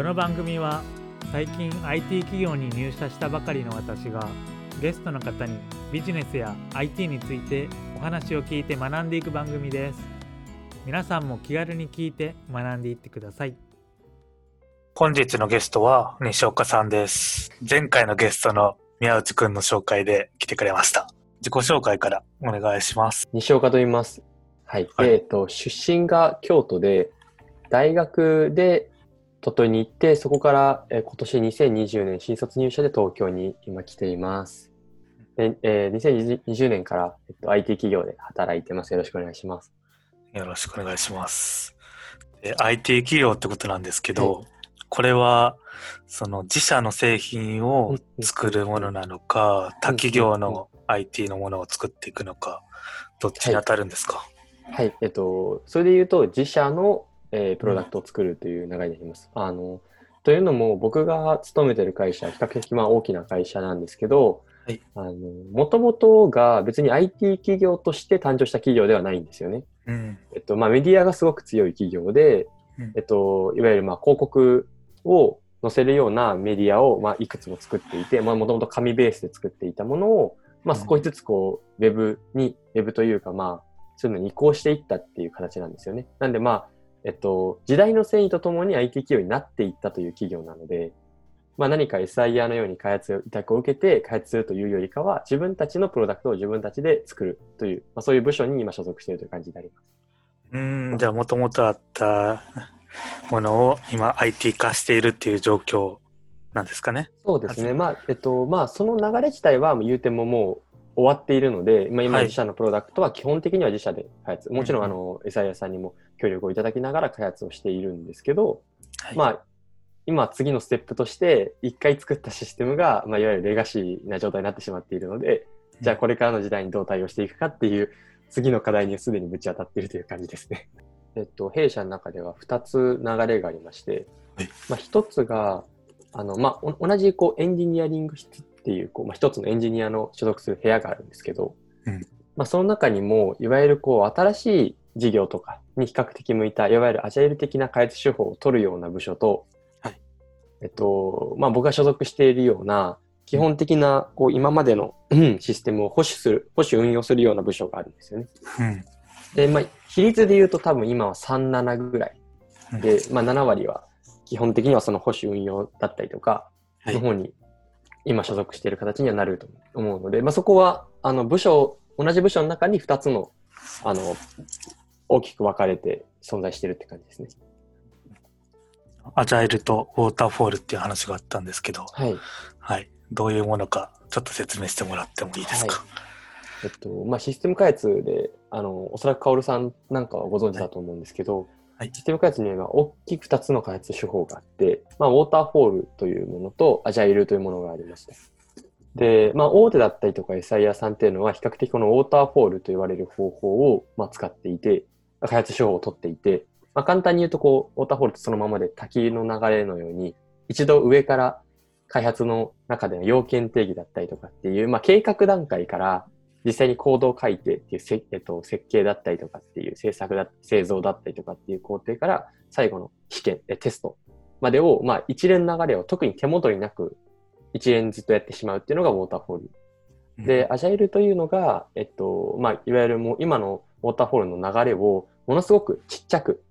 この番組は最近 IT 企業に入社したばかりの私がゲストの方にビジネスや IT についてお話を聞いて学んでいく番組です皆さんも気軽に聞いて学んでいってください本日のゲストは西岡さんです。前回のゲストの宮内くんの紹介で来てくれました。自己紹介からお願いします。西岡と言います。はい。はいでえっと、出身が京都で、大学で鳥取に行って、そこから、えー今年2020年新卒入社で東京に今来ています。でえー2020年から、えっと、IT 企業で働いてます。よろしくお願いします。よろしくお願いします。で IT 企業ってことなんですけど、これはその自社の製品を作るものなのか、他企業の IT のものを作っていくのか、どっちに当たるんですか、はい。えっと、それで言うと、自社の、えープロダクトを作るという流れになります。あの、というのも、僕が勤めてる会社、比較的まあ大きな会社なんですけど、もともとが別に IT 企業として誕生した企業ではないんですよね。うん。えっと、まあメディアがすごく強い企業で、うんえっと、いわゆるまあ広告を載せるようなメディアをまあいくつも作っていて、まあもともと紙ベースで作っていたものを、まあうん少しずつこう、ウェブに、ウェブというかまあ、そういうのに移行していったっていう形なんですよね。なんでまあ、えっと、時代の遷移とともに IT 企業になっていったという企業なので、まあ何か SIR のように開発委託を受けて開発するというよりかは、自分たちのプロダクトを自分たちで作るという、まあそういう部署に今所属しているという感じになります。うん、じゃあもともとあったものを今 IT 化しているっていう状況なんですかね。そうですね。まあ、えっと、まあ、その流れ自体は言うてももう終わっているので、まあ、今はい。自社のプロダクトは基本的には自社で開発。もちろん、うんあの、エサイヤさんにも協力をいただきながら開発をしているんですけど、はい。まあ、今次のステップとして、一回作ったシステムが、まあ、いわゆるレガシーな状態になってしまっているので、じゃあこれからの時代にどう対応していくかっていう、次の課題にすでにぶち当たっているという感じですね。えっと、弊社の中では2つ流れがありましてはい、まあ、1つが、あの、まあ、お同じこうエンジニアリング室っていう、こう、まあ、一つのエンジニアの所属する部屋があるんですけど、うんまあ、その中にも、いわゆるこう、新しい事業とかに比較的向いた、いわゆるアジャイル的な開発手法を取るような部署と、はいえっと、まあ、僕が所属しているような、基本的な、こう、今までのうんシステムを保守する、保守運用するような部署があるんですよね。うん。で、まあ、比率で言うと多分今は3、7ぐらい。うんで、まあ、7割は基本的にはその保守運用だったりとか、はいの方に今所属している形にはなると思うので、まあ、そこは、あの、部署、同じ部署の中に2つの、あの、大きく分かれて存在しているって感じですね。アジャイルとウォーターフォールっていう話があったんですけど、はい。はい。どういうものか、ちょっと説明してもらってもいいですか？えっと、まあ、システム開発で、あの、おそらくカオルさんなんかはご存知だと思うんですけど、はいシステム開発には大きく2つの開発手法があって、まあ、ウォーターフォールというものと、アジャイルというものがありまして。で、まあ、大手だったりとか SIR さんっていうのは、比較的このウォーターフォールと言われる方法を、まあ、使っていて、開発手法を取っていて、まあ、簡単に言うと、こう、ウォーターフォールってそのままで滝の流れのように、一度上から開発の中での要件定義だったりとかっていう、まあ、計画段階から実際にコードを書いてっていうせ、えっと、設計だったりとかっていう制作だ、製造だったりとかっていう工程から最後の試験、えテストまでを、まあ、一連の流れを特に手元になく一連ずっとやってしまうっていうのがウォーターフォール。うんで、アジャイルというのが、えっと、まあ、いわゆるもう今のウォーターフォールの流れをものすごくちっちゃく、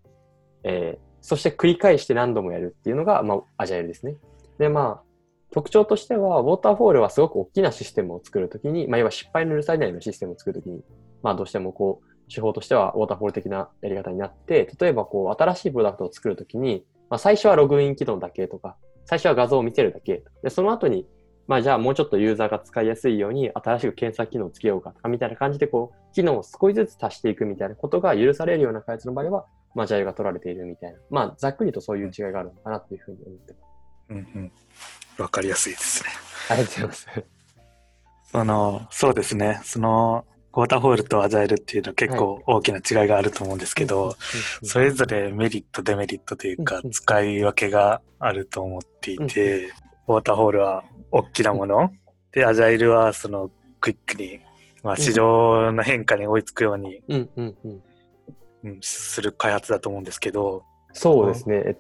えーそして繰り返して何度もやるっていうのが、まあ、アジャイルですね。で、まあ、特徴としては、ウォーターフォールはすごく大きなシステムを作るときに、まあ、いわば失敗の許されないようなシステムを作るときに、まあ、どうしてもこう、手法としてはウォーターフォール的なやり方になって、例えばこう、新しいプロダクトを作るときに、まあ、最初はログイン機能だけとか、最初は画像を見せるだけ。で、その後に、まあじゃあもうちょっとユーザーが使いやすいように新しく検索機能をつけようかとかみたいな感じでこう、機能を少しずつ足していくみたいなことが許されるような開発の場合は、まあジャイルが取られているみたいな。まあざっくりとそういう違いがあるのかなというふうに思ってます。うんうん。わかりやすいですね。ありがとうございます。その、そうですね。その、ウォーターフォールとアジャイルっていうのは結構大きな違いがあると思うんですけど、それぞれメリット、デメリットというかうん、使い分けがあると思っていて、ウォーターフォールは大きなもの、で、アジャイルはその、クイックに、まあ、市場の変化に追いつくように、する開発だと思うんですけど、そうですね。えっ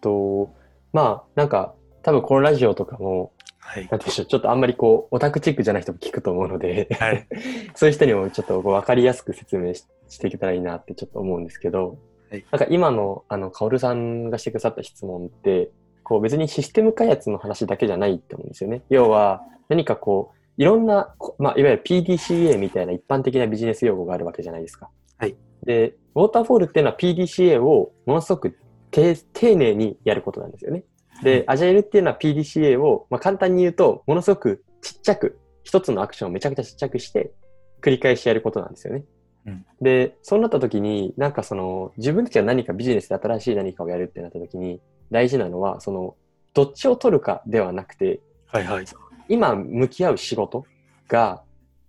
と、まあ、なんか、多分このラジオとかも、はい。なんでしょう、ちょっとあんまりこう、オタクチックじゃない人も聞くと思うので、はい。そういう人にもちょっとこう分かりやすく説明ししていけたらいいなってちょっと思うんですけど、はいなんか今の、あの、カオルさんがしてくださった質問って、こう別にシステム開発の話だけじゃないって思うんですよね。要は、何かこう、いろんな、こまあ、いわゆる PDCA みたいな一般的なビジネス用語があるわけじゃないですか。はい。で、ウォーターフォールっていうのは PDCA をものすごく丁丁寧にやることなんですよね。で、アジャイルっていうのは PDCA を、まあ、簡単に言うと、ものすごくちっちゃく、一つのアクションをめちゃくちゃちっちゃくして、繰り返しやることなんですよね。うんで、そうなった時に、なんかその、自分たちが何かビジネスで新しい何かをやるってなった時に、大事なのは、その、どっちを取るかではなくて、はいはい。今向き合う仕事が、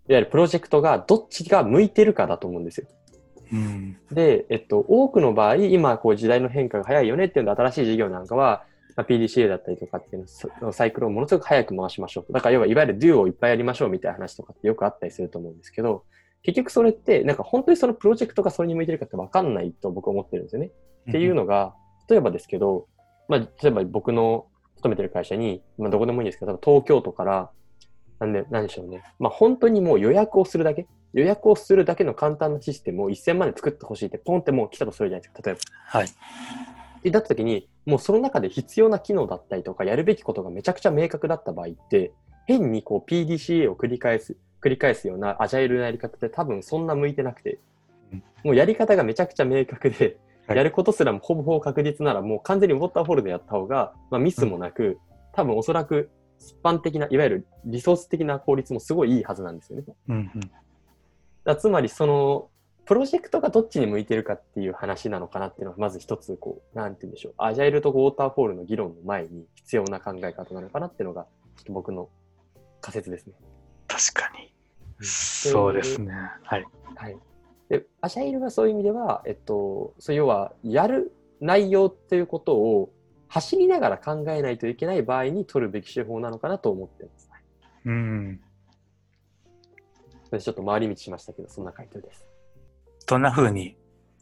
いわゆるプロジェクトがどっちが向いてるかだと思うんですよ。うん。で、えっと、多くの場合、今、こう、時代の変化が早いよねっていうので、新しい事業なんかは、まあ、PDCA だったりとかっていうのサイクルをものすごく早く回しましょう。だから、要は、いわゆる Do をいっぱいやりましょうみたいな話とかってよくあったりすると思うんですけど、結局それって、なんか本当にそのプロジェクトがそれに向いてるかって分かんないと僕は思ってるんですよね。っていうのが、例えばですけど、まあ、例えば僕の勤めてる会社に、まあ、どこでもいいんですけど、東京都から、なんで、なんでしょうね。まあ、本当にもう予約をするだけ、予約をするだけの簡単なシステムを1000万で作ってほしいって、ポンってもう来たとするじゃないですか、例えば。はい。で、だった時に、もうその中で必要な機能だったりとか、やるべきことがめちゃくちゃ明確だった場合って、変にこう PDCA を繰り返す、繰り返すようなアジャイルなやり方って多分そんな向いてなくてうん、もうやり方がめちゃくちゃ明確で、はいやることすらもほぼほぼ確実なら、もう完全にウォーターフォールでやった方が、まあ、ミスもなく、多分おそらく一般的な、いわゆるリソース的な効率もすごいいいはずなんですよね。うんうん。らつまりその、プロジェクトがどっちに向いてるかっていう話なのかなっていうのは、まず一つ、こう、なんて言うんでしょう。アジャイルとウォーターフォールの議論の前に必要な考え方なのかなっていうのが、ちょっと僕の仮説ですね。確かに。そうですね。はい。はい。で、アジャイルはそういう意味では、えっと、そう要は、やる内容っていうことを走りながら考えないといけない場合に取るべき手法なのかなと思ってます。はいうん。それでちょっと回り道しましたけど、そんな回答です。どんな風に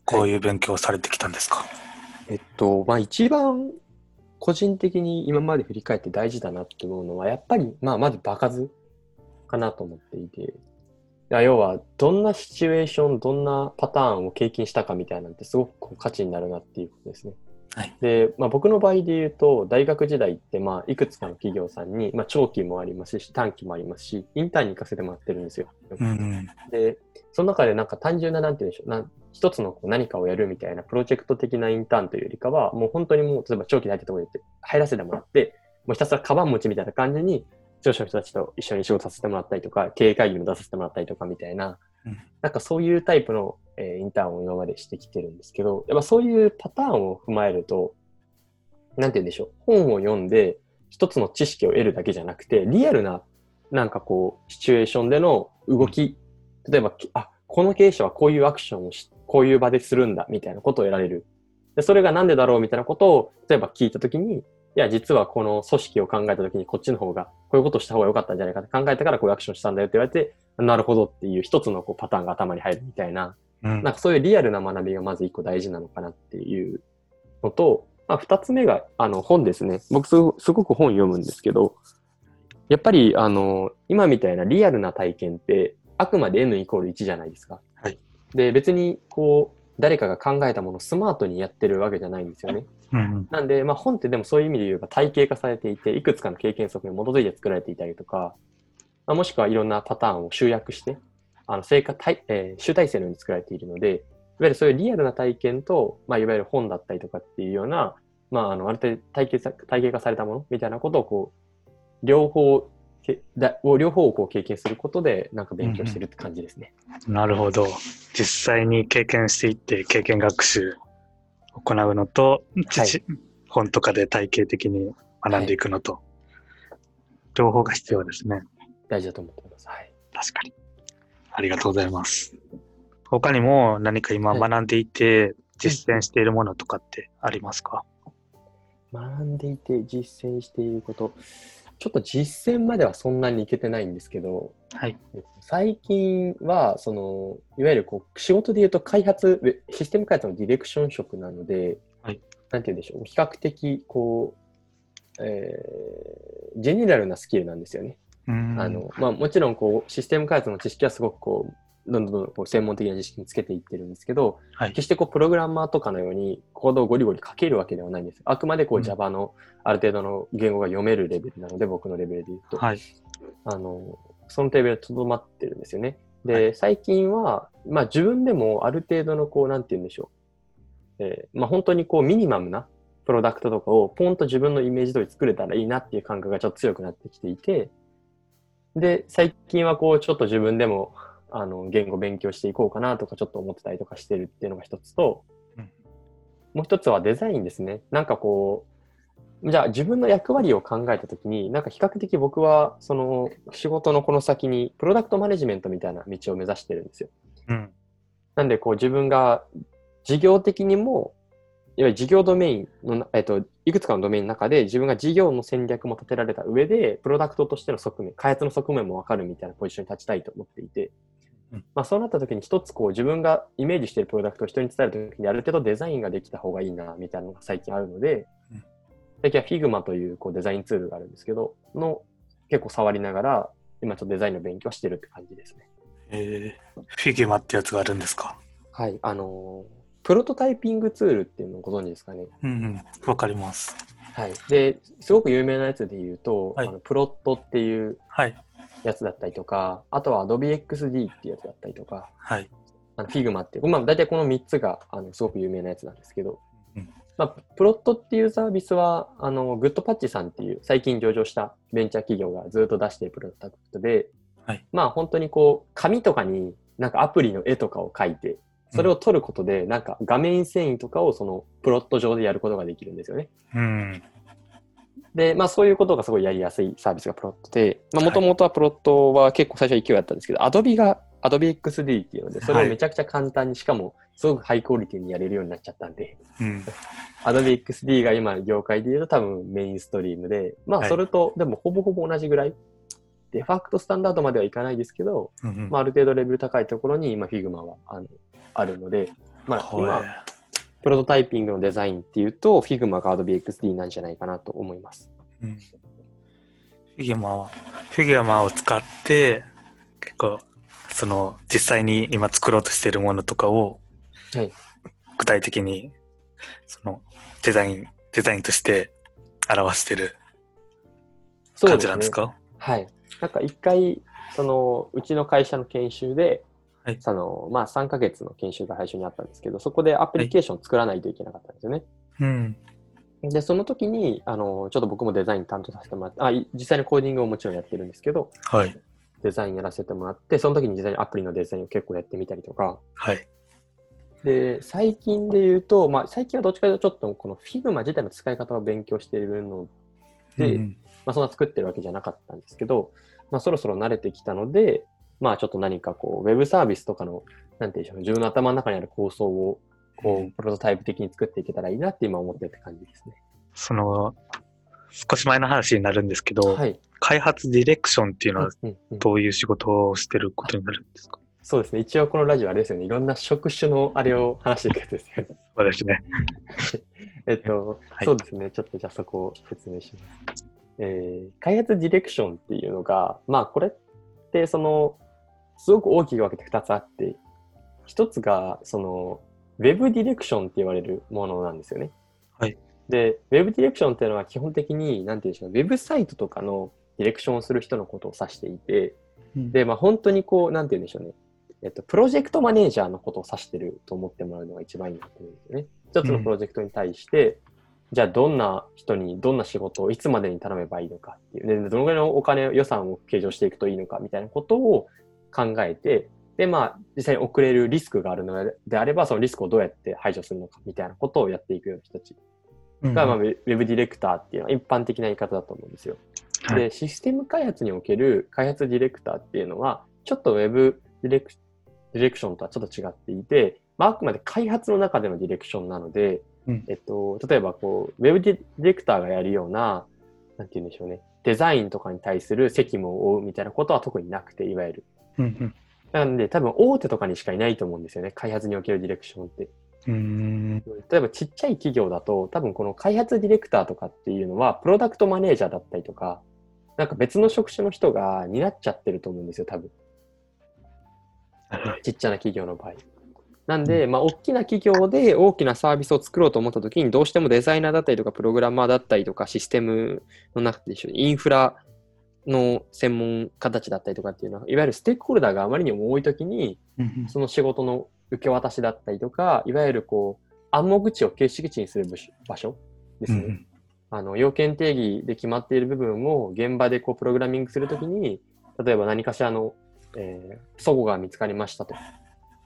こういう勉強をされてきたんですか、えっと、まあ一番個人的に今まで振り返って大事だなって思うのは、やっぱり、まあまず場数かなと思っていて、いや要は、どんなシチュエーション、どんなパターンを経験したかみたいなんてすごく価値になるなっていうことですね。はいで、まあ僕の場合で言うと、大学時代って、まあいくつかの企業さんに、まあ長期もありますし、短期もありますし、インターンに行かせてもらってるんですよ。うんうん。で、その中でなんか単純な、なんて言うんでしょう、なん一つのこう何かをやるみたいなプロジェクト的なインターンというよりかは、もう本当にもう、例えば長期で入ってところに入らせてもらって、もうひたすらカバン持ちみたいな感じに、上司の人たちと一緒に仕事させてもらったりとか、経営会議も出させてもらったりとかみたいな、うんなんかそういうタイプの、えーインターンを今までしてきてるんですけど、やっぱそういうパターンを踏まえると、なんて言うんでしょう、本を読んで一つの知識を得るだけじゃなくて、リアルな、なんかこう、シチュエーションでの動き、例えば、きあ、この経営者はこういうアクションをし、こういう場でするんだ、みたいなことを得られる。で、それがなんでだろうみたいなことを、例えば聞いたときに、いや、実はこの組織を考えたときに、こっちの方が、こういうことをした方が良かったんじゃないかって考えたから、こういうアクションしたんだよって言われて、なるほどっていう一つのこうパターンが頭に入るみたいな、うんなんかそういうリアルな学びがまず一個大事なのかなっていうのと、まあ二つ目が、あの本ですね。僕すごく本読むんですけど、やっぱり、あの、今みたいなリアルな体験って、あくまで N イコール1じゃないですか。はい。で、別に、こう、誰かが考えたものをスマートにやってるわけじゃないんですよね。うんなんで、まあ、本ってでもそういう意味で言えば体系化されていて、いくつかの経験則に基づいて作られていたりとか、まあ、もしくはいろんなパターンを集約して、あの成果体、えー集大成のように作られているので、いわゆるそういうリアルな体験と、まあ、いわゆる本だったりとかっていうような、まあ、あの、ある程度体系さ体系化されたものみたいなことをこう、両方を両方をこう経験することで、なんか勉強してるって感じですね。なるほど。実際に経験していって経験学習を行うのと、知本とかで体系的に学んでいくのと、両方が必要ですね。大事だと思ってます。はい。確かに。ありがとうございます。他にも何か今はい学んでいて実践しているものとかってありますか、学んでいて実践していること、ちょっと実践まではそんなにいけてないんですけど、はい。最近は、その、いわゆるこう仕事で言うと開発、システム開発のディレクション職なので、はいなんて言うんでしょう、比較的、こう、えー、ジェネラルなスキルなんですよね。うんあのまあ、もちろんこうシステム開発の知識はすごくこうどんどんこう専門的な知識につけていってるんですけど、はい。決してこうプログラマーとかのようにコードをゴリゴリ書けるわけではないんです。あくまでこううん Java のある程度の言語が読めるレベルなので、僕のレベルで言うと、はい。あのそのレベルでとどまってるんですよね。で、はい最近は、まあ、自分でもある程度のこう、なんて言うんでしょう。えーまあ、本当にこうミニマムなプロダクトとかをポンと自分のイメージ通り作れたらいいなっていう感覚がちょっと強くなってきていて、で、最近はこう、ちょっと自分でも、あの、言語勉強していこうかなとかちょっと思ってたりとかしてるっていうのが一つと、うんもう一つはデザインですね。なんかこう、じゃあ自分の役割を考えたときに、なんか比較的僕は、その仕事のこの先に、プロダクトマネジメントみたいな道を目指してるんですよ。うん。なんで、こう自分が事業的にも、いわゆる事業ドメインのな、えっと、いくつかのドメインの中で自分が事業の戦略も立てられた上で、プロダクトとしての側面、開発の側面もわかるみたいなポジションに立ちたいと思っていてうん、まあそうなった時に一つこう自分がイメージしているプロダクトを人に伝える時にある程度デザインができた方がいいな、みたいなのが最近あるのでうん、最近は Figma というこうデザインツールがあるんですけど、の結構触りながら、今ちょっとデザインの勉強をしてるって感じですね。えー、フィギュマってやつがあるんですか？はい。あのープロトタイピングツールっていうのをご存知ですかね？うんうん。わかります。はい。で、すごく有名なやつで言うと、はいあのプロットっていうはい。やつだったりとか、あとは Adobe XD っていうやつだったりとか、はい。あの Figma っていう、まあ大体この3つがあのすごく有名なやつなんですけど、うんまあ、プロットっていうサービスは、あの、グッドパッチさんっていう最近上場したベンチャー企業がずっと出しているプロダクトで、はいまあ本当にこう、紙とかになんかアプリの絵とかを描いて、それを撮ることで、なんか画面遷移とかをそのプロット上でやることができるんですよね。うん。で、まあそういうことがすごいやりやすいサービスがプロットで、まあはいもともとはプロットは結構最初は勢いあったんですけど、Adobe が Adobe XD っていうので、それをめちゃくちゃ簡単に、しかもすごくハイクオリティにやれるようになっちゃったんで、うん。Adobe XD が今業界で言うと多分メインストリームで、まはいあそれとでもほぼほぼ同じぐらい、デファクトスタンダードまではいかないですけど、うんうん。まあある程度レベル高いところに今 Figma はあのあるので、まあ今、はい。プロトタイピングのデザインっていうと Figma が Adobe XD なんじゃないかなと思います。うん。フィギュマは、フィギュマを使って、結構、その、実際に今作ろうとしているものとかを、はい。具体的に、その、デザイン、デザインとして表してる感じなんですか？はい。なんか一回、その、うちの会社の研修で、はいその、まあ3ヶ月の研修が最初にあったんですけど、そこでアプリケーション作らないといけなかったんですよね。うん。で、その時に、あの、ちょっと僕もデザイン担当させてもらって、あ、い実際にコーディングをもちろんやってるんですけど、はい。デザインやらせてもらって、その時に実際にアプリのデザインを結構やってみたりとか、はい。で、最近で言うと、まあ最近はどっちかというとちょっとこの Figma 自体の使い方を勉強しているので、うんまあ、そんな作ってるわけじゃなかったんですけど、まあ、そろそろ慣れてきたので、まあ、ちょっと何かこう、ウェブサービスとかの、なんていうんでしょう、自分の頭の中にある構想を、こうプロトタイプ的に作っていけたらいいなって今思ってるって感じですね。その、少し前の話になるんですけど、はい。開発ディレクションっていうのはどういう仕事をしてることになるんですか？そうですね。一応このラジオあれですよね。いろんな職種のあれを話していくやつですよね。そうですね。えっと、はいそうですね。ちょっとじゃあそこを説明します。えー開発ディレクションっていうのが、まあこれってその、すごく大きく分けて2つあって、一つがその、ウェブディレクションって言われるものなんですよね。はい。で、ウェブディレクションっていうのは基本的に、なんていうんでしょう、ウェブサイトとかのディレクションをする人のことを指していて、で、まあ本当にこう、なんて言うんでしょうね。えっと、プロジェクトマネージャーのことを指してると思ってもらうのが一番いいなと思うんですよね。一つのプロジェクトに対して、じゃあどんな人にどんな仕事をいつまでに頼めばいいのかっていう、でどのぐらいのお金、予算を計上していくといいのかみたいなことを考えて、で、まあ、実際に遅れるリスクがあるのであれば、そのリスクをどうやって排除するのかみたいなことをやっていくような人たちうんが、まあ、ウェウェブディレクターっていうのは一般的な言い方だと思うんですよ。はいで、システム開発における開発ディレクターっていうのは、ちょっとウェブディレクディレクションとはちょっと違っていて、まあ、あくまで開発の中でのディレクションなので、うんえっと、例えばこう、ウェブディレクターがやるような、なんて言うんでしょうね、デザインとかに対する責務を負うみたいなことは特になくて、いわゆる。うんうんなので、多分大手とかにしかいないと思うんですよね、開発におけるディレクションって。うん。例えばちっちゃい企業だと、多分この開発ディレクターとかっていうのは、プロダクトマネージャーだったりとか、なんか別の職種の人が担っちゃってると思うんですよ、多分。ちっちゃな企業の場合。なんで、まあ、大きな企業で大きなサービスを作ろうと思ったときに、どうしてもデザイナーだったりとか、プログラマーだったりとか、システムの中でしょう、インフラの専門家たちだったりとかっていうのは、いわゆるステークホルダーがあまりにも多いときに、うんその仕事の受け渡しだったりとか、いわゆるこう、暗黙知を形式値にする場所ですね。うんあの、要件定義で決まっている部分を現場でこう、プログラミングするときに、例えば何かしらの、えー、齟齬が見つかりましたと。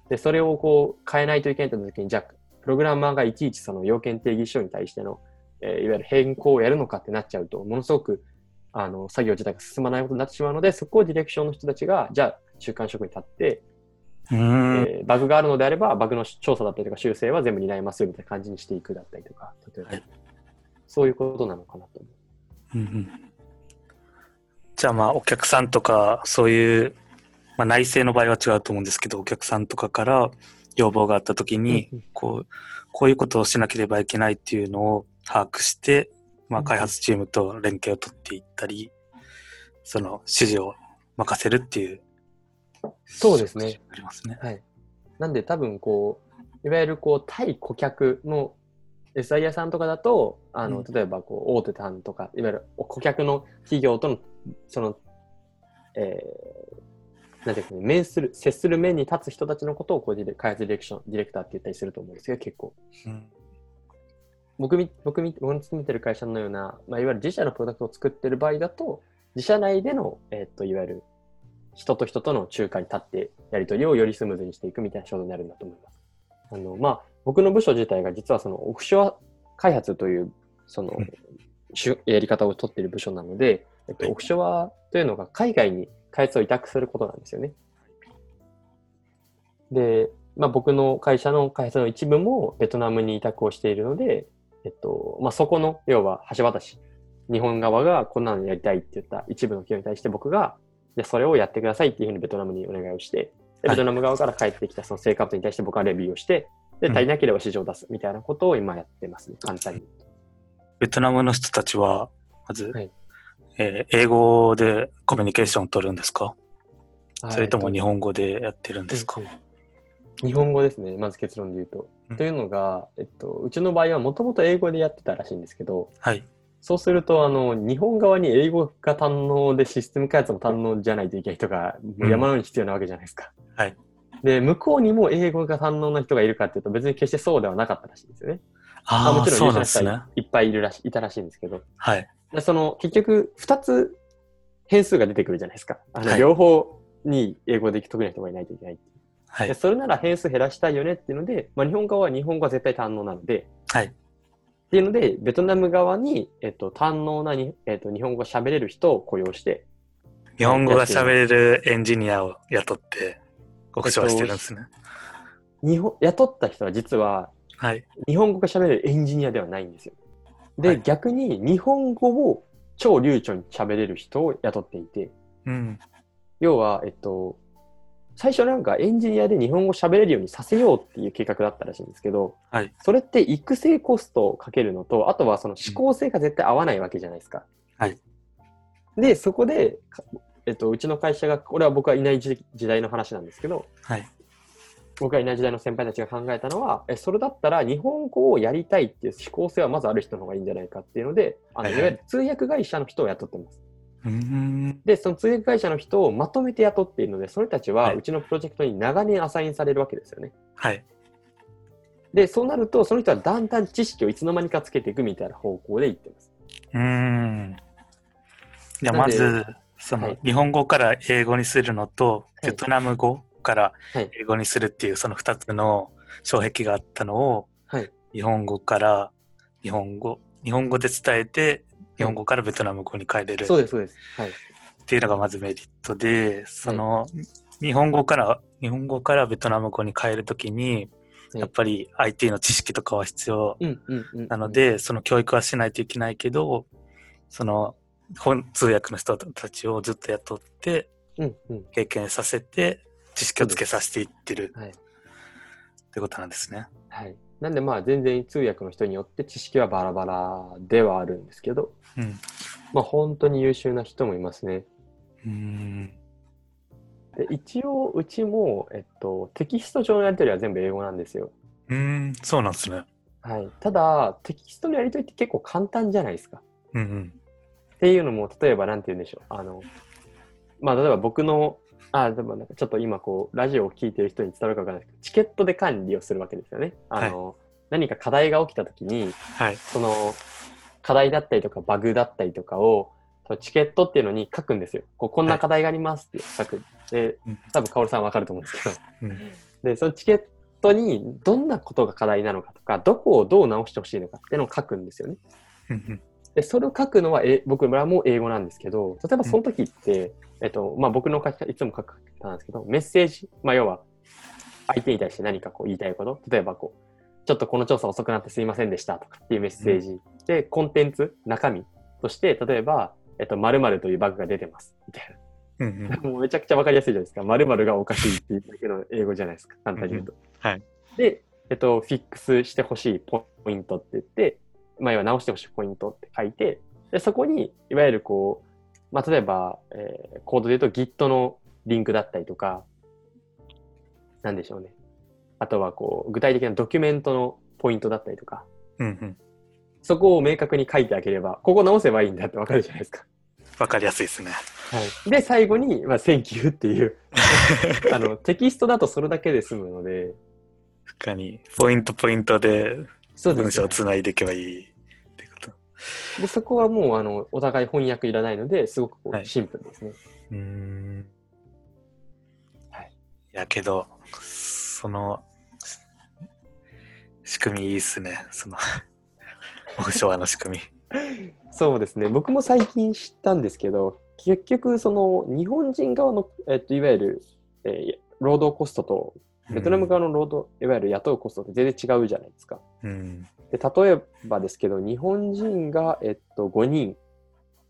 で、それをこう、変えないといけないときに、じゃあ、プログラマーがいちいちその要件定義書に対しての、えーいわゆる変更をやるのかってなっちゃうと、ものすごく、あの、作業自体が進まないことになってしまうので、そこをディレクションの人たちが、じゃあ、中間職に立って、うん。えーバグがあるのであれば、バグの調査だったりとか修正は全部担いますよみたいな感じにしていくだったりとか、例えば、はいそういうことなのかなと思う。うんうんじゃあまあお客さんとかそういう、まあ、内政の場合は違うと思うんですけどお客さんとかから要望があった時にうんうんこうこういうことをしなければいけないっていうのを把握して、まあ、開発チームと連携を取っていったりその指示を任せるっていうそうですね。ありますね。はい。なんで多分こう、いわゆるこう、対顧客の SIA さんとかだと、あの、うん例えばこう、大手さんとか、いわゆる顧客の企業との、その、えー、なんていうかね、面する、接する面に立つ人たちのことをこう、ディレ開発ディレクション、ディレクターって言ったりすると思うんですけど、結構。うん僕み、僕み、僕の勤めてる会社のような、まあ、いわゆる自社のプロダクトを作ってる場合だと、自社内での、えっと、いわゆる人と人との仲介に立って、やり取りをよりスムーズにしていくみたいな仕事になるんだと思います。あの、まあ、僕の部署自体が実はそのオフショア開発という、そのやり方を取っている部署なので、えっと、はいオフショアというのが海外に開発を委託することなんですよね。で、まあ、僕の会社の開発の一部もベトナムに委託をしているので、えっと、まあ、そこの、要は橋渡し。日本側がこんなのやりたいって言った一部の企業に対して僕が、じゃあそれをやってくださいっていうふうにベトナムにお願いをして、ベトナム側から返ってきたその成果物に対して僕はレビューをして、で、うん。足りなければ市場を出すみたいなことを今やってますね、簡単に。ベトナムの人たちはまず、はい。えー英語でコミュニケーションを取るんですか、それとも日本本語でやってるんですか、日本語ですね、まず結論で言うと。うんというのが、えっと、うちの場合はもともと英語でやってたらしいんですけど、はい。そうすると、あの、日本側に英語が堪能でシステム開発も堪能じゃないといけない人がもう山のように必要なわけじゃないですか。はい。で、向こうにも英語が堪能な人がいるかっていうと別に決してそうではなかったらしいんですよね。まああ、もちろんそう優秀なすね。はいっぱいいるらしい、いたらしいんですけど、はい。でその、結局、二つ変数が出てくるじゃないですか。あの、はい両方に英語で得意な人がいないといけない。はいで。それなら変数減らしたいよねっていうので、まあ、日本側は日本語は絶対堪能なので、はい。っていうので、ベトナム側に、えっと、堪能なに、えっと、日本語が喋れる人を雇用して、日本語が喋れるエンジニアを雇って、国書はしてるんですね。日本、雇った人は実は、はい。日本語が喋れるエンジニアではないんですよ。で、はい逆に日本語を超流暢に喋れる人を雇っていて、うん。要は、えっと、最初なんかエンジニアで日本語喋れるようにさせようっていう計画だったらしいんですけど、はいそれって育成コストをかけるのと、あとはその思考性が絶対合わないわけじゃないですか。はい。で、そこで、かえっと、うちの会社が、これは僕はいない時時代の話なんですけど、はい。僕がいない時代の先輩たちが考えたのは、えそれだったら日本語をやりたいっていう思考性はまずある人の方がいいんじゃないかっていうので、あのはいはいいわゆる通訳会社の人を雇ってます。で、その通訳会社の人をまとめて雇っているので、その人たちははいうちのプロジェクトに長年アサインされるわけですよね。はい。で、そうなると、その人はだんだん知識をいつの間にかつけていくみたいな方向でいってます。うーん。じゃまず、その、はい日本語から英語にするのと、いベトナム語からはい英語にするっていう、その二つの障壁があったのを、はい。日本語から日本語、日本語で伝えて、日本語からベトナム語に変えれるそうです、そうです。はい。っていうのがまずメリットで、その、日本語から、日本語からベトナム語に変えるときに、はいやっぱり IT の知識とかは必要。なの、で、その教育はしないといけないけど、その、本通訳の人たちをずっと雇って。経験させて、知識をつけさせていってるはい。ってことなんですね。はい。なんでまあ全然通訳の人によって知識はバラバラではあるんですけど、うん。まあ本当に優秀な人もいますね。うーん。で一応うちも、えっと、テキスト上のやり取りは全部英語なんですよ。うーん、そうなんですね。はい。ただ、テキストのやり取りって結構簡単じゃないですか。うんうん。っていうのも、例えばなんて言うんでしょう。あの、まあ例えば僕の、あ、でもなんかちょっと今こう、ラジオを聞いてる人に伝わるかわからないですけど、チケットで管理をするわけですよね。あの、何か課題が起きたときに、はい。その課題だったりとかバグだったりとかをそのチケットっていうのに書くんですよ。こうこんな課題がありますって書く。でうん、多分カオルさんわかると思うんですけど。うん。で、そのチケットにどんなことが課題なのかとか、どこをどう直してほしいのかっていうのを書くんですよね。うんうんで、それを書くのはえ僕らも英語なんですけど、例えばその時って、えっと、まあ僕の書き方、いつも書く方なんですけど、メッセージ、まあ要は、相手に対して何かこう言いたいこと、例えばこう、ちょっとこの調査遅くなってすいませんでしたとかっていうメッセージ、で、コンテンツ、中身として、例えば、えっと、〇〇というバグが出てます、みたいうんうんな。もうめちゃくちゃわかりやすいじゃないですか。〇〇がおかしいっていうだけの英語じゃないですか、簡単に言うと。はい。で、えっと、フィックスしてほしいポイントって言って、まあ、要は直してほしいポイントって書いて、で、そこに、いわゆるこう、まあ、例えば、えーコードで言うと Git のリンクだったりとか、なんでしょうね。あとは、こう、具体的なドキュメントのポイントだったりとか、うんうん。そこを明確に書いてあげれば、ここ直せばいいんだってわかるじゃないですか。わかりやすいですね。はい。で、最後に、まあ、Thank you っていう、あの、テキストだとそれだけで済むので、確かに、ポイントポイントでそう文章をつないでいけばいいってこと。で、そこはもう、あの、お互い翻訳いらないので、すごくこはいうシンプルですね。うーん。はい。いやけど、その、仕組みいいっすね。その、オフショアの仕組み。そうですね。僕も最近知ったんですけど、結局、その、日本人側の、えっと、いわゆる、えー労働コストと、ベトナム側の労働、いわゆる雇うコストって全然違うじゃないですか。うん。で例えばですけど、日本人が、えっと、5人、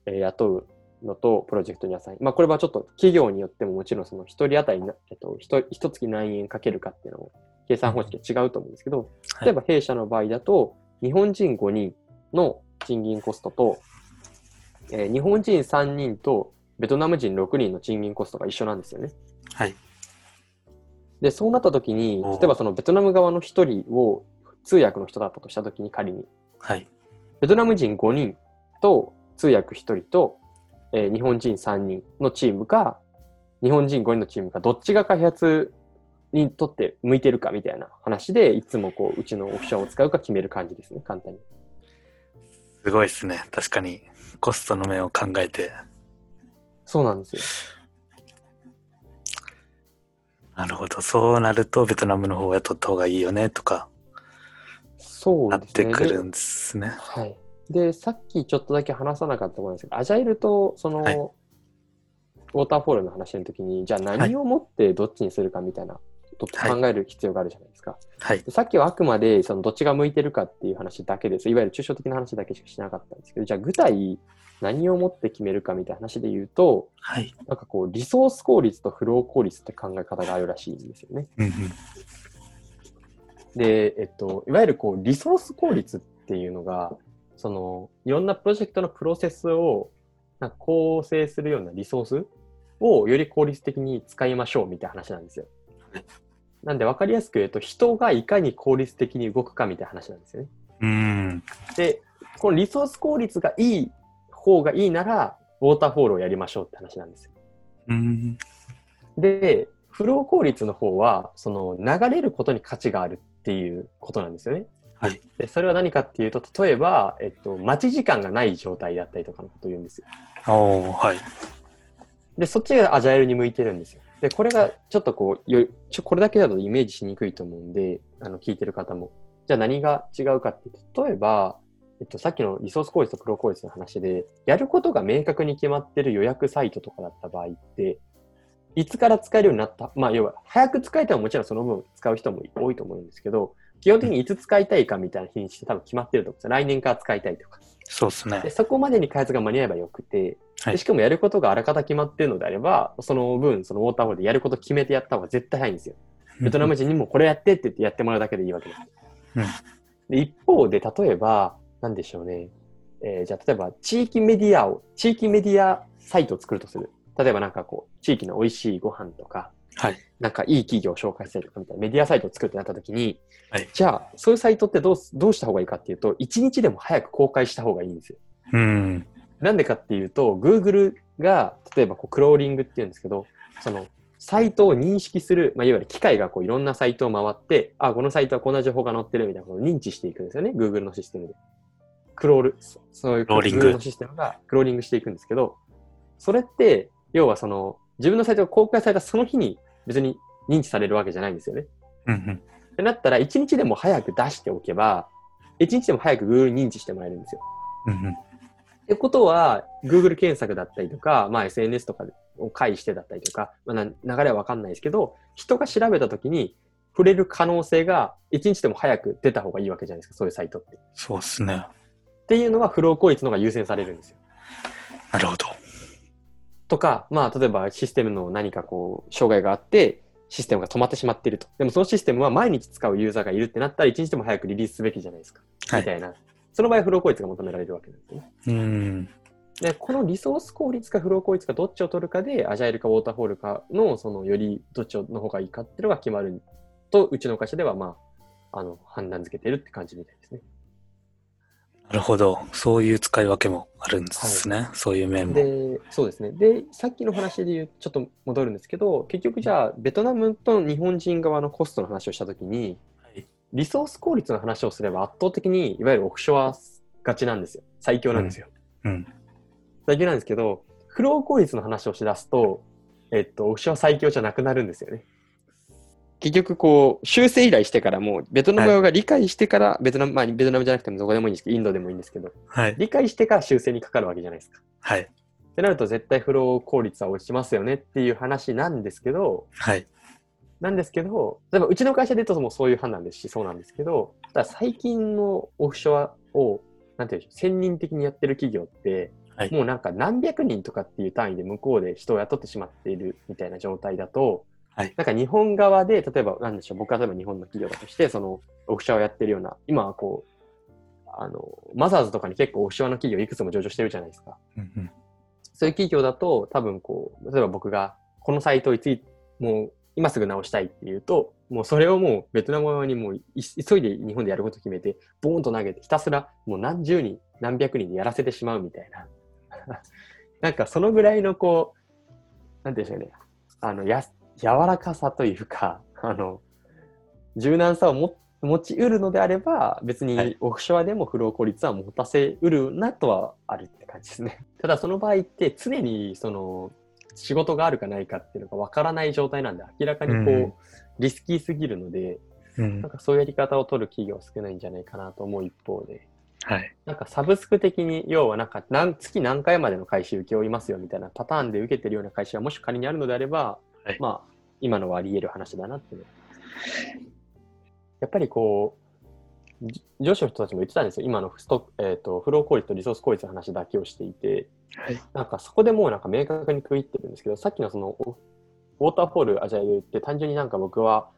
えー雇うのと、プロジェクトにアサイン。まあ、これはちょっと企業によってももちろん、その1人当たりな、えっと、ひと一月何円かけるかっていうのを、計算方式が違うと思うんですけど、はい例えば弊社の場合だと、日本人5人の賃金コストと、えー日本人3人とベトナム人6人の賃金コストが一緒なんですよね。はい。で、そうなった時に例えばそのベトナム側の1人を通訳の人だったとした時に仮に、はい。ベトナム人5人と通訳1人と、えー日本人3人のチームか、日本人5人のチームか、どっちが開発にとって向いてるかみたいな話で、いつもこう、うちのオフィシャンを使うか決める感じですね、簡単に。すごいですね。確かに、コストの面を考えて。そうなんですよ。なるほど。そうなると、ベトナムの方を雇った方がいいよね、とか、そうですね。てくるんですね。はい。で、さっきちょっとだけ話さなかったと思うんですけど、アジャイルとその、はいウォーターフォールの話の時に、じゃあ何をもってどっちにするかみたいなこと考える必要があるじゃないですか。はい。でさっきはあくまでそのどっちが向いてるかっていう話だけです。いわゆる抽象的な話だけしかしなかったんですけど、じゃあ具体何をもって決めるかみたいな話で言うと、はい。なんかこう、リソース効率とフロー効率って考え方があるらしいんですよね。で、えっと、いわゆるこう、リソース効率っていうのが、その、いろんなプロジェクトのプロセスをなんか構成するようなリソースをより効率的に使いましょうみたいな話なんですよはい。なんで分かりやすく言うと、人がいかに効率的に動くかみたいな話なんですよね。うん。で、このリソース効率がいい方がいいなら、ウォーターフォールをやりましょうって話なんですよ。うん。で、フロー効率の方は、その流れることに価値があるっていうことなんですよね。はい。で、それは何かっていうと、例えば、えっと、待ち時間がない状態だったりとかのことを言うんですよ。おー、はい。で、そっちがアジャイルに向いてるんですよ。で、これがちょっとこう、よちょこれだけだとイメージしにくいと思うんで、あの、聞いてる方も。じゃあ何が違うかって例えば、えっと、さっきのリソース効率とフロー効率の話で、やることが明確に決まってる予約サイトとかだった場合って、いつから使えるようになった？まあ、要は、早く使えたらもちろんその分使う人も多いと思うんですけど、基本的にいつ使いたいかみたいな日にちって多分決まってると思うんですよ。来年から使いたいとか。そうですねで。そこまでに開発が間に合えばよくて、はいでしかもやることがあらかた決まってるのであれば、その分、そのウォーターホールでやること決めてやった方が絶対早いんですよ。ベトナム人にもこれやってって言ってやってもらうだけでいいわけです。うんで一方で、例えば、なんでしょうね。えーじゃあ、例えば、地域メディアを、地域メディアサイトを作るとする。例えば、なんかこう、地域の美味しいご飯とか、はい。なんかいい企業を紹介したりとかみたいなメディアサイトを作るってなった時に、はいじゃあ、そういうサイトってどうすどうした方がいいかっていうと、一日でも早く公開した方がいいんですよ。うん。なんでかっていうと、Google が、例えばこうクローリングって言うんですけど、その、サイトを認識する、まあ、いわゆる機械がこういろんなサイトを回って、あ、このサイトはこんな情報が載ってるみたいなことを認知していくんですよね、Google のシステムで。クロール、そそういうクローリング Google のシステムがクローリングしていくんですけど、それって、要はその、自分のサイトが公開されたその日に別に認知されるわけじゃないんですよね。うん。ってなったら、一日でも早く出しておけば、一日でも早く Google に認知してもらえるんですよ。うん。ってことは、Google 検索だったりとか、まあ、SNS とかを介してだったりとか、まあ、な流れはわかんないですけど、人が調べたときに触れる可能性が一日でも早く出た方がいいわけじゃないですか、そういうサイトって。っそうですね。ていうのは、フロー効率の方が優先されるんですよ。なるほど。とか、まあ、例えばシステムの何かこう、障害があって、システムが止まってしまっていると。でもそのシステムは毎日使うユーザーがいるってなったら、一日でも早くリリースすべきじゃないですか。はいみたいな。その場合、フロー効率が求められるわけですね。うん。で、このリソース効率かフロー効率かどっちを取るかで、アジャイルかウォーターフォールかの、そのよりどっちの方がいいかっていうのが決まると、うちの会社では、まあ、あの、判断づけてるって感じみたいですね。なるほど。そういう使い分けもあるんですね。そういう面も。で、そうですね。で、さっきの話で言う、ちょっと戻るんですけど、結局じゃあ、ベトナムと日本人側のコストの話をしたときに、はいリソース効率の話をすれば圧倒的に、いわゆるオフショアがちなんですよ。最強なんですよ。うん。最強なんですけど、フロー効率の話をしだすと、えっと、オフショア最強じゃなくなるんですよね。結局、こう、修正依頼してからもう、ベトナム側が理解してから、ベトナム、まあ、ベトナムじゃなくてもどこでもいいんですけど、インドでもいいんですけど、はい。理解してから修正にかかるわけじゃないですか。はい。ってなると、絶対フロー効率は落ちますよねっていう話なんですけど、はい。なんですけど、例えばうちの会社で言うともうそういう判断ですし、そうなんですけど、ただ最近のオフショアを、なんていうんでしょう、専任的にやってる企業って、はいもうなんか何百人とかっていう単位で向こうで人を雇ってしまっているみたいな状態だと、はいなんか日本側で、例えばなんでしょう、僕は例えば日本の企業だとして、そのオフショアをやってるような、今はこう、あの、マザーズとかに結構オフショアの企業いくつも上場してるじゃないですか。うんうん。そういう企業だと、多分こう、例えば僕が、このサイトをいつい、もう今すぐ直したいっていうと、もうそれをもうベトナム側にもうい急いで日本でやること決めて、ボーンと投げて、ひたすらもう何十人、何百人でやらせてしまうみたいな。なんかそのぐらいのこう、なんていうんでしょうね。あの、や、柔らかさというか、あの、柔軟さをも持ちうるのであれば、別にはいオフショアでもフロー効率は持たせうるなとはあるって感じですね。ただその場合って常にその仕事があるかないかっていうのがわからない状態なんで明らかにこう、うんリスキーすぎるので、うんなん。かそういうやり方を取る企業は少ないんじゃないかなと思う一方で、はい。なんかサブスク的に要はなんか何月何回までの回収請け負いますよみたいなパターンで受けてるような会社がもし仮にあるのであれば、はいまあ今のはあり得る話だなって。やっぱりこう、じ上司の人たちも言ってたんですよ。今のスト、えー、とフロー効率とリソース効率の話だけをしていて、はい。なんかそこでもうなんか明確に区切ってるんですけど、さっきのそのおウォーターフォールアジャイルって単純になんか僕は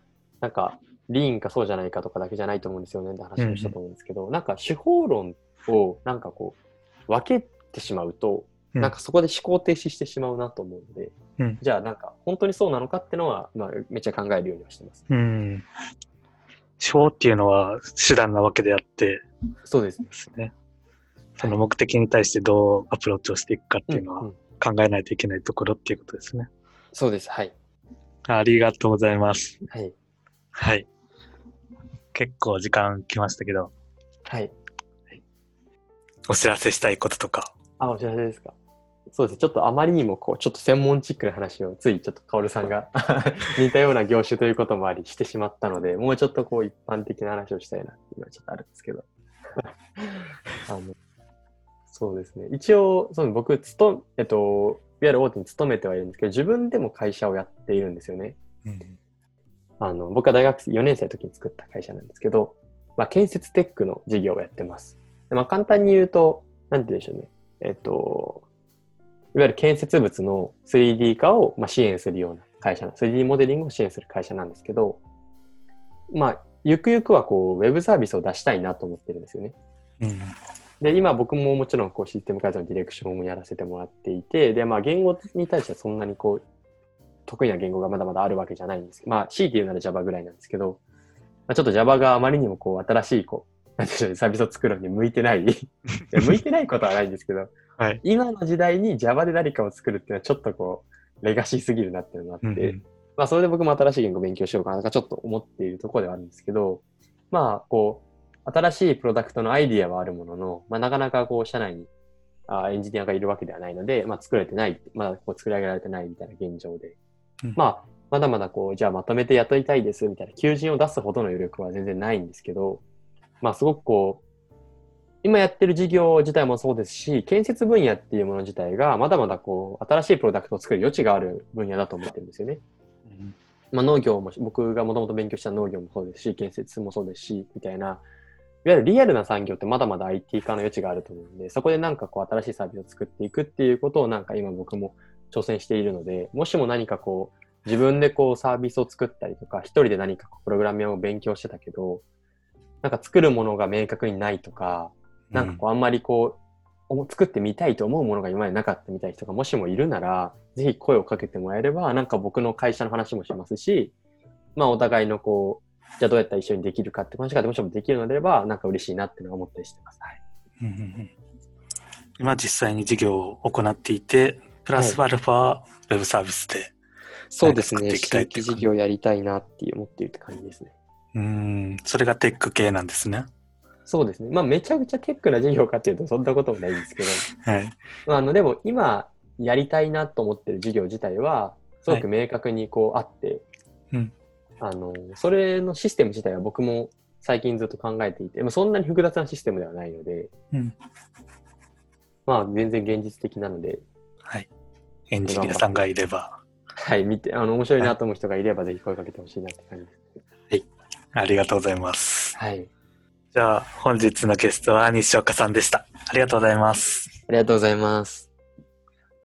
なんかリーンかそうじゃないかとかだけじゃないと思うんですよねって話をしたと思うんですけど、なんか手法論をなんかこう分けてしまうと、うんなんかそこで思考停止してしまうなと思うので、うんじゃあなんか本当にそうなのかってのは、まあ、めっちゃ考えるようにはしてます。うん。手法っていうのは手段なわけであってそうです。ね。その目的に対してどうアプローチをしていくかっていうのはうんうん考えないといけないところっていうことですね。そうです。はい。ありがとうございます。はい。はい。結構時間来ましたけど、はい。お知らせしたいこととか。あ、お知らせですか？そうです。ちょっとあまりにもこう、ちょっと専門チックな話をついちょっとカオルさんが 似たような業種ということもありしてしまったので、もうちょっとこう一般的な話をしたいなっていうのはちょっとあるんですけど。あのそうですね。一応、その僕、つと、えっと、いわゆる大手に勤めてはいるんですけど、自分でも会社をやっているんですよね。あの、僕は大学生4年生の時に作った会社なんですけど、まあ、建設テックの事業をやってます。でまあ、簡単に言うと、なんて言うんでしょうね。えっと、いわゆる建設物の 3D 化を、まあ、支援するような会社な、3D モデリングを支援する会社なんですけど、まあ、ゆくゆくはこう、ウェブサービスを出したいなと思ってるんですよね。うん。で、今僕ももちろんこうシステム開発のディレクションをやらせてもらっていて、で、まあ言語に対してはそんなにこう、得意な言語がまだまだあるわけじゃないんですけど、まあ強いて言うなら Java ぐらいなんですけど、まあ、ちょっと Java があまりにもこう新しいこう、なんでしょうね、サービスを作るのに向いてない。いや向いてないことはないんですけど、はい。今の時代に Java で何かを作るっていうのはちょっとこう、レガシーすぎるなっていうのがあって、うんまあそれで僕も新しい言語を勉強しようかなとかちょっと思っているところではあるんですけど、まあこう、新しいプロダクトのアイディアはあるものの、まあなかなかこう社内にあエンジニアがいるわけではないので、まあ作られてない、まだこう作り上げられてないみたいな現状で、うん。まあまだまだこう、じゃあまとめて雇いたいですみたいな求人を出すほどの余力は全然ないんですけど、まあすごくこう、今やってる事業自体もそうですし、建設分野っていうもの自体がまだまだこう、新しいプロダクトを作る余地がある分野だと思ってるんですよね。うんまあ、農業も、僕がもともと勉強した農業もそうですし、建設もそうですし、みたいな、いわゆるリアルな産業ってまだまだ IT 化の余地があると思うんで、そこでなんかこう新しいサービスを作っていくっていうことをなんか今僕も挑戦しているので、もしも何かこう、自分でこうサービスを作ったりとか、一人で何かこうプログラミングを勉強してたけど、なんか作るものが明確にないとか、なんかこうあんまりこう、お作ってみたいと思うものが今までなかったみたいな人がもしもいるなら、ぜひ声をかけてもらえれば、なんか僕の会社の話もしますし、まあお互いのこう、じゃあどうやったら一緒にできるかって話がもしもできるのであれば、なんか嬉しいなっていうのは思ったりしてます。はい。うんうんうん今実際に事業を行っていて、プラスアルファウェブサービスで。そうですね。新規事業やりたいなって思っているって感じですね。うん、それがテック系なんですね。そうですね。まあめちゃくちゃテックな事業かっていうとそんなこともないんですけど、はい。まあ、あの、でも今やりたいなと思ってる事業自体は、すごく明確にこうあって、うんあの、それのシステム自体は僕も最近ずっと考えていて、まあ、そんなに複雑なシステムではないので、うんまあ全然現実的なので、はい。エンジニアさんがいれば。はい、見て、あの、面白いなと思う人がいれば、ぜひ声かけてほしいなって感じです。ありがとうございます。はい。じゃあ、本日のゲストは西岡さんでした。ありがとうございます。ありがとうございます。